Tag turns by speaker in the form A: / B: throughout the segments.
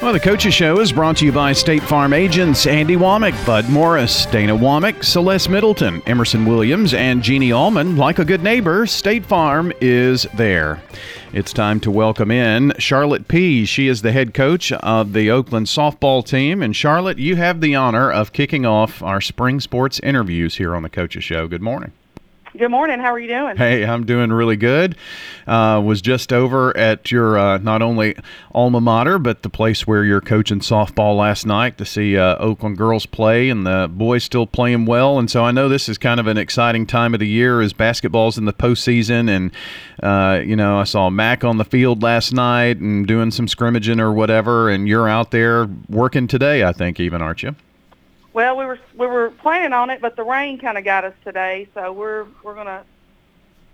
A: Well, the Coaches Show is brought to you by State Farm agents Andy Womack, Bud Morris, Dana Womack, Celeste Middleton, Emerson Williams, and Jeannie Allman. Like a good neighbor, State Farm is there. It's time to welcome in Charlotte P. She is the head coach of the Oakland softball team. And Charlotte, you have the honor of kicking off our spring sports interviews here on the Coaches Show. Good morning.
B: Good morning. How are you doing?
A: Hey, I'm doing really good. Uh, was just over at your uh, not only alma mater, but the place where you're coaching softball last night to see uh, Oakland girls play, and the boys still playing well. And so I know this is kind of an exciting time of the year as basketball's in the postseason. And uh, you know, I saw Mac on the field last night and doing some scrimmaging or whatever, and you're out there working today. I think even aren't you?
B: Well, we were we were planning on it, but the rain kind of got us today, so we're we're gonna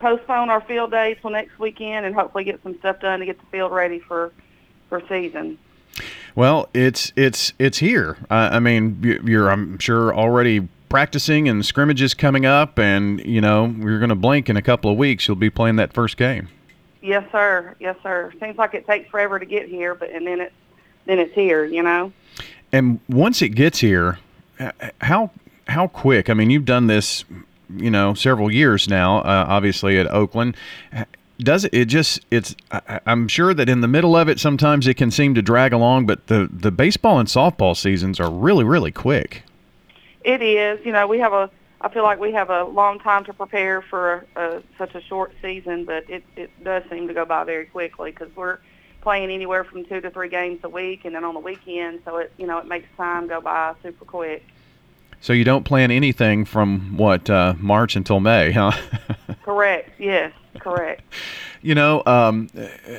B: postpone our field day till next weekend and hopefully get some stuff done to get the field ready for for season.
A: Well, it's it's it's here. Uh, I mean, you're I'm sure already practicing and scrimmages coming up, and you know you're going to blink in a couple of weeks. You'll be playing that first game.
B: Yes, sir. Yes, sir. Seems like it takes forever to get here, but and then it's then it's here. You know.
A: And once it gets here, how how quick? I mean, you've done this, you know, several years now. Uh, obviously at Oakland, does it, it just? It's. I, I'm sure that in the middle of it, sometimes it can seem to drag along, but the the baseball and softball seasons are really really quick.
B: It is. You know, we have a. I feel like we have a long time to prepare for a, a, such a short season, but it it does seem to go by very quickly because we're playing anywhere from two to three games a week, and then on the weekend, so it you know it makes time go by super quick.
A: So you don't plan anything from what uh, March until May, huh?
B: correct. Yes, correct.
A: You know, um,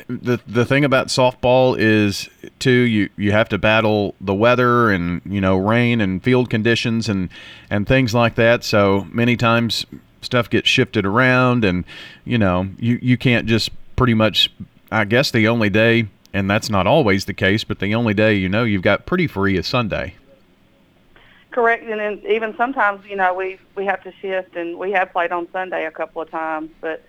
A: the the thing about softball is too you you have to battle the weather and you know rain and field conditions and and things like that. So many times stuff gets shifted around, and you know you you can't just pretty much I guess the only day, and that's not always the case, but the only day you know you've got pretty free is Sunday.
B: Correct, and then even sometimes you know we we have to shift, and we have played on Sunday a couple of times, but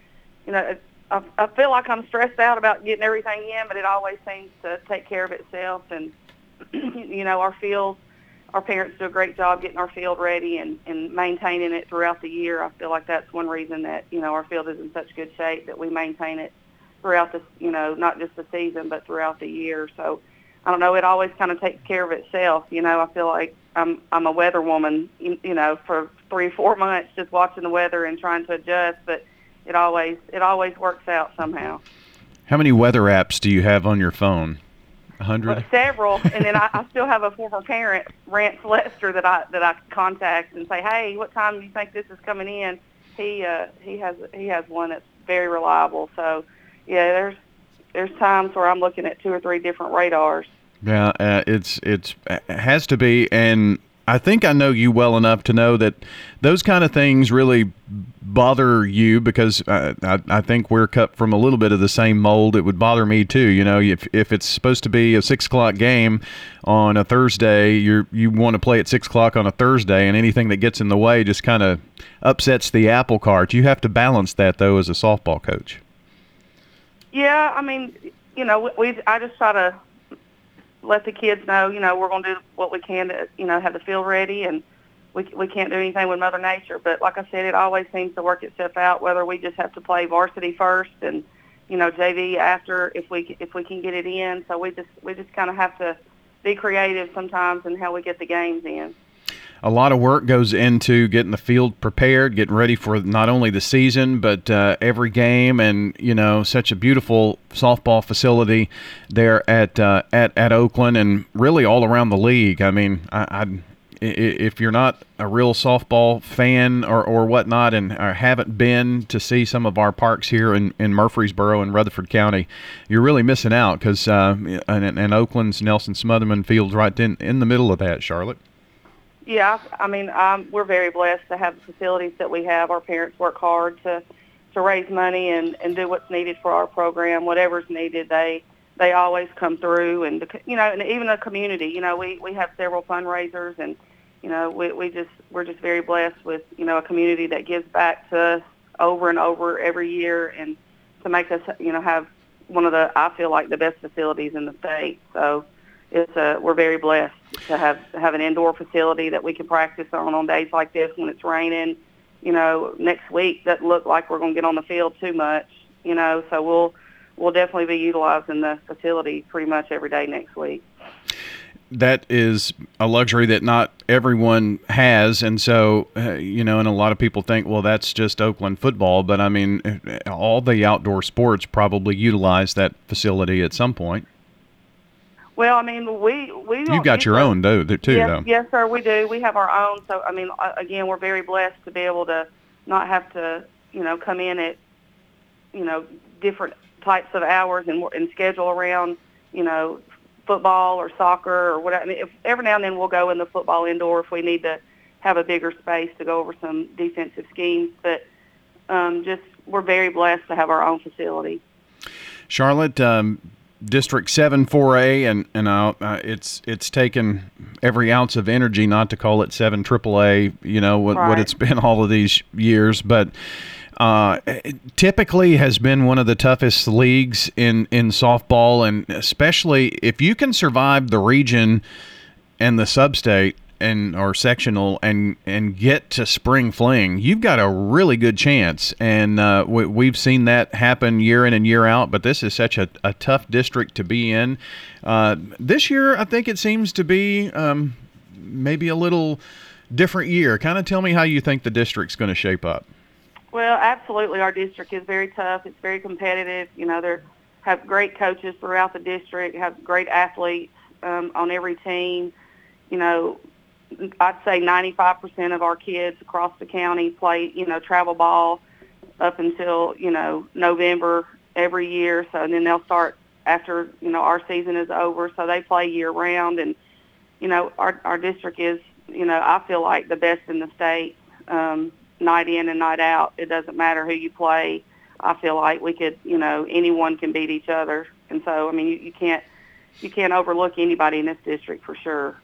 B: you know I, I feel like I'm stressed out about getting everything in, but it always seems to take care of itself, and you know our field, our parents do a great job getting our field ready and and maintaining it throughout the year. I feel like that's one reason that you know our field is in such good shape that we maintain it throughout the, you know, not just the season, but throughout the year. So I don't know. It always kind of takes care of itself. You know, I feel like I'm I'm a weather woman. You, you know, for three four months, just watching the weather and trying to adjust, but it always it always works out somehow.
A: How many weather apps do you have on your phone? Hundred.
B: Well, several, and then I, I still have a former parent, Rance Lester, that I that I contact and say, hey, what time do you think this is coming in? He uh, he has he has one that's very reliable. So yeah, there's there's times where I'm looking at two or three different radars.
A: Yeah, uh, it's it's it has to be, and I think I know you well enough to know that those kind of things really bother you because I, I, I, think we're cut from a little bit of the same mold. It would bother me too. You know, if if it's supposed to be a six o'clock game on a Thursday, you you want to play at six o'clock on a Thursday, and anything that gets in the way just kind of upsets the apple cart. You have to balance that though as a softball coach.
B: Yeah, I mean, you know, we I just try to let the kids know, you know, we're going to do what we can to, you know, have the field ready, and we we can't do anything with Mother Nature. But like I said, it always seems to work itself out. Whether we just have to play varsity first and you know JV after, if we if we can get it in. So we just we just kind of have to be creative sometimes in how we get the games in
A: a lot of work goes into getting the field prepared, getting ready for not only the season but uh, every game, and you know, such a beautiful softball facility there at uh, at at Oakland, and really all around the league. I mean, I, I if you're not a real softball fan or, or whatnot and or haven't been to see some of our parks here in, in Murfreesboro and Rutherford County, you're really missing out because uh, and, and Oakland's Nelson Smotherman Field's right in, in the middle of that, Charlotte.
B: Yeah, I mean, um, we're very blessed to have the facilities that we have. Our parents work hard to to raise money and and do what's needed for our program. Whatever's needed, they they always come through, and you know, and even the community. You know, we we have several fundraisers, and you know, we we just we're just very blessed with you know a community that gives back to us over and over every year, and to make us you know have one of the I feel like the best facilities in the state. So it's a, we're very blessed to have have an indoor facility that we can practice on on days like this when it's raining. You know, next week doesn't look like we're going to get on the field too much. You know, so we'll we'll definitely be utilizing the facility pretty much every day next week.
A: That is a luxury that not everyone has, and so uh, you know, and a lot of people think, well, that's just Oakland football. But I mean, all the outdoor sports probably utilize that facility at some point.
B: Well, I mean, we we
A: you've got your own though, too,
B: yes,
A: though.
B: Yes, sir, we do. We have our own. So, I mean, again, we're very blessed to be able to not have to, you know, come in at, you know, different types of hours and and schedule around, you know, football or soccer or whatever. I mean, if, every now and then we'll go in the football indoor if we need to have a bigger space to go over some defensive schemes. But um, just we're very blessed to have our own facility.
A: Charlotte, um, District Seven Four A, and and uh, uh, it's it's taken every ounce of energy not to call it Seven Triple A. You know what,
B: right.
A: what it's been all of these years, but. Uh, typically has been one of the toughest leagues in, in softball, and especially if you can survive the region and the sub-state and or sectional and and get to spring fling, you've got a really good chance. And uh, we, have seen that happen year in and year out. But this is such a, a tough district to be in. Uh, this year, I think it seems to be um, maybe a little different year. Kind of tell me how you think the district's going to shape up.
B: Well, absolutely. Our district is very tough. It's very competitive. You know, they have great coaches throughout the district, have great athletes um, on every team. You know, I'd say 95% of our kids across the county play, you know, travel ball up until, you know, November every year. So and then they'll start after, you know, our season is over. So they play year round. And, you know, our, our district is, you know, I feel like the best in the state, um, night in and night out. It doesn't matter who you play. I feel like we could, you know, anyone can beat each other. And so, I mean, you, you can't, you can't overlook anybody in this district for sure.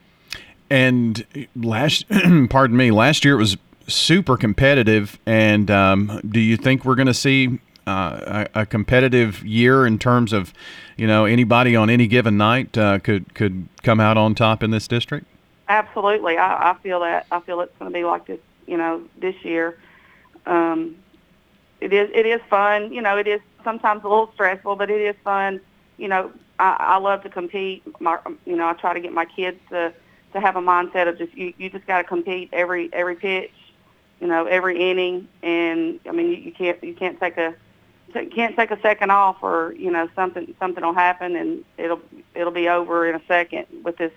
A: And last, pardon me, last year it was super competitive. And um, do you think we're going to see uh, a, a, competitive year in terms of, you know, anybody on any given night uh, could could come out on top in this district?
B: Absolutely, I, I feel that. I feel it's going to be like this, you know, this year. Um, it is it is fun. You know, it is sometimes a little stressful, but it is fun. You know, I, I love to compete. My, you know, I try to get my kids to to have a mindset of just you, you just got to compete every every pitch, you know, every inning, and I mean you, you can't you can't take a can't take a second off or you know something something will happen and it'll it'll be over in a second with this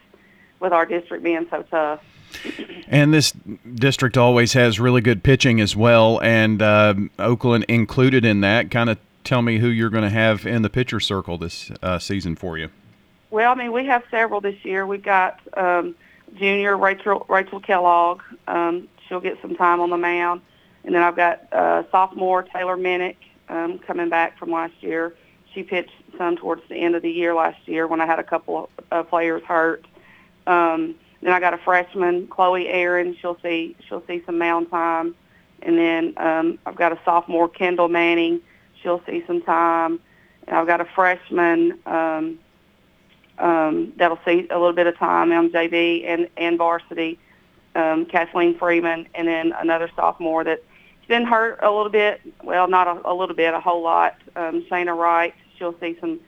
B: with our district being so tough.
A: And this district always has really good pitching as well, and uh, Oakland included in that. Kind of tell me who you're going to have in the pitcher circle this uh, season for you.
B: Well, I mean, we have several this year. We've got um, junior Rachel Rachel Kellogg. Um, she'll get some time on the mound, and then I've got uh, sophomore Taylor Minnick um, coming back from last year. She pitched some towards the end of the year last year when I had a couple of players hurt. Um, then I got a freshman Chloe Aaron. She'll see she'll see some mound time, and then um, I've got a sophomore Kendall Manning. She'll see some time, and I've got a freshman. Um, um, that'll see a little bit of time on JV and, and varsity, um, Kathleen Freeman, and then another sophomore that's been hurt a little bit. Well, not a, a little bit, a whole lot. Um, Shayna Wright, she'll see some,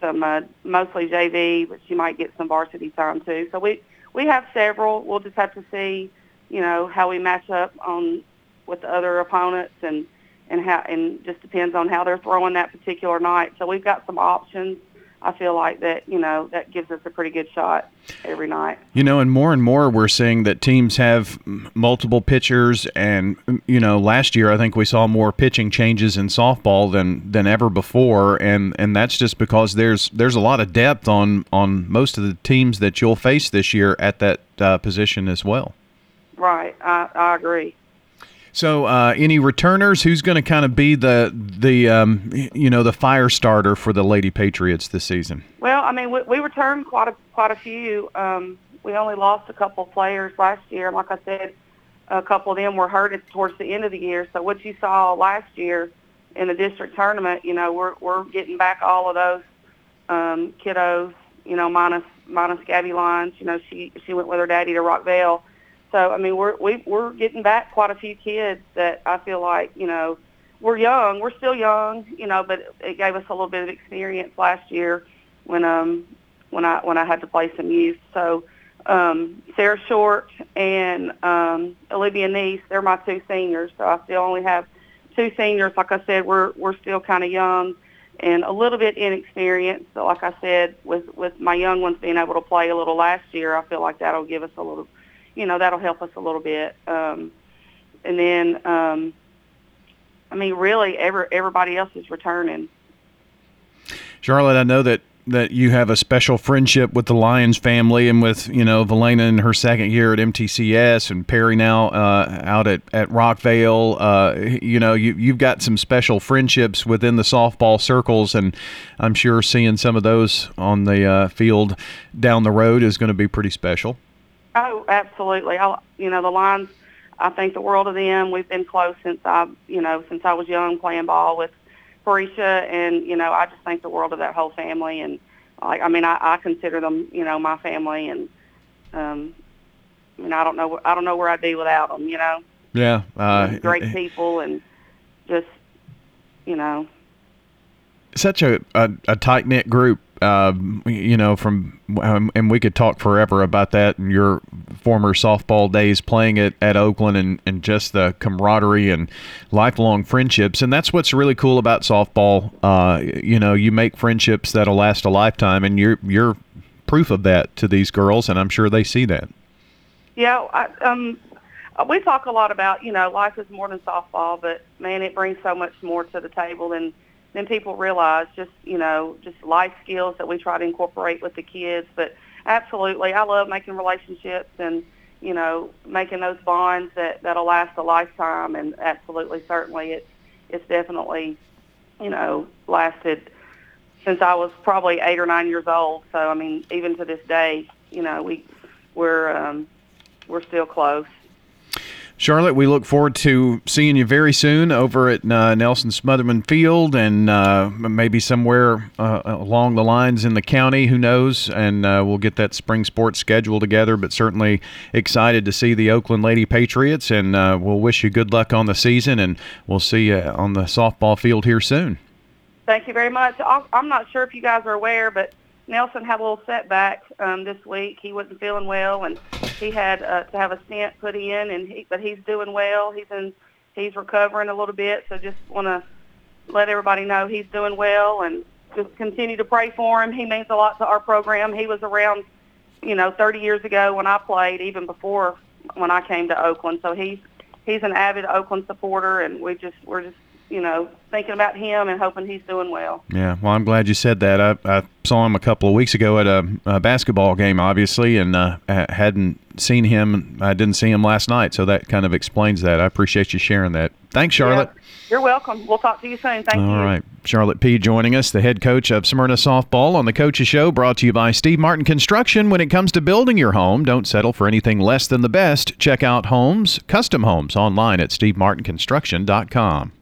B: some uh, mostly JV, but she might get some varsity time too. So we we have several. We'll just have to see, you know, how we match up on with the other opponents and and how and just depends on how they're throwing that particular night. So we've got some options I feel like that you know that gives us a pretty good shot every night.
A: You know, and more and more we're seeing that teams have multiple pitchers, and you know, last year I think we saw more pitching changes in softball than than ever before, and and that's just because there's there's a lot of depth on on most of the teams that you'll face this year at that uh, position as well.
B: Right, I, I agree.
A: So, uh, any returners? Who's going to kind of be the the um, you know the fire starter for the Lady Patriots this season?
B: Well, I mean, we, we returned quite a quite a few. Um, we only lost a couple of players last year. Like I said, a couple of them were hurt towards the end of the year. So what you saw last year in the district tournament, you know, we're we're getting back all of those um, kiddos. You know, minus minus Gabby Lyons. You know, she she went with her daddy to Rockvale. So I mean, we're we, we're getting back quite a few kids that I feel like you know we're young. We're still young, you know, but it gave us a little bit of experience last year when um when I when I had to play some youth. So um, Sarah Short and um, Olivia Neese, they're my two seniors. So I still only have two seniors. Like I said, we're we're still kind of young and a little bit inexperienced. So like I said, with with my young ones being able to play a little last year, I feel like that'll give us a little you know, that'll help us a little bit. Um, and then, um, I mean, really, every, everybody else is returning.
A: Charlotte, I know that that you have a special friendship with the Lyons family and with you know Valena in her second year at MTCS and Perry now uh, out at at Rockvale. Uh, you know you you've got some special friendships within the softball circles, and I'm sure seeing some of those on the uh, field down the road is going to be pretty special.
B: Oh, absolutely. I, you know, the Lyons, I think the world of them. We've been close since I, you know, since I was young playing ball with Parisha, and you know, I just think the world of that whole family. And like, I mean, I, I consider them, you know, my family, and um, I mean, I don't know, I don't know where I'd be without them. You know.
A: Yeah.
B: Uh, great people, and just, you know.
A: Such a a, a tight knit group um, you know, from um, and we could talk forever about that and your former softball days playing it at Oakland and, and just the camaraderie and lifelong friendships. And that's what's really cool about softball. Uh, you know, you make friendships that'll last a lifetime, and you're you're proof of that to these girls, and I'm sure they see that.
B: Yeah, I, um, we talk a lot about you know life is more than softball, but man, it brings so much more to the table than then people realize just you know just life skills that we try to incorporate with the kids. But absolutely, I love making relationships and you know making those bonds that that'll last a lifetime. And absolutely, certainly, it's it's definitely you know lasted since I was probably eight or nine years old. So I mean, even to this day, you know we we're um, we're still close.
A: Charlotte, we look forward to seeing you very soon over at uh, Nelson Smotherman Field and uh, maybe somewhere uh, along the lines in the county. Who knows? And uh, we'll get that spring sports schedule together. But certainly excited to see the Oakland Lady Patriots, and uh, we'll wish you good luck on the season. And we'll see you on the softball field here soon.
B: Thank you very much. I'm not sure if you guys are aware, but Nelson had a little setback um, this week. He wasn't feeling well, and he had uh, to have a stent put in. And he, but he's doing well. He's in, he's recovering a little bit. So just want to let everybody know he's doing well, and just continue to pray for him. He means a lot to our program. He was around, you know, 30 years ago when I played, even before when I came to Oakland. So he's he's an avid Oakland supporter, and we just we're just you know, thinking about him and hoping he's doing well.
A: Yeah, well, I'm glad you said that. I, I saw him a couple of weeks ago at a, a basketball game, obviously, and uh, hadn't seen him. I didn't see him last night, so that kind of explains that. I appreciate you sharing that. Thanks, Charlotte.
B: Yeah, you're welcome. We'll talk to you soon. Thank
A: All
B: you.
A: All right. Charlotte P. joining us, the head coach of Smyrna Softball on the Coaches Show, brought to you by Steve Martin Construction. When it comes to building your home, don't settle for anything less than the best. Check out Homes, Custom Homes, online at stevemartinconstruction.com.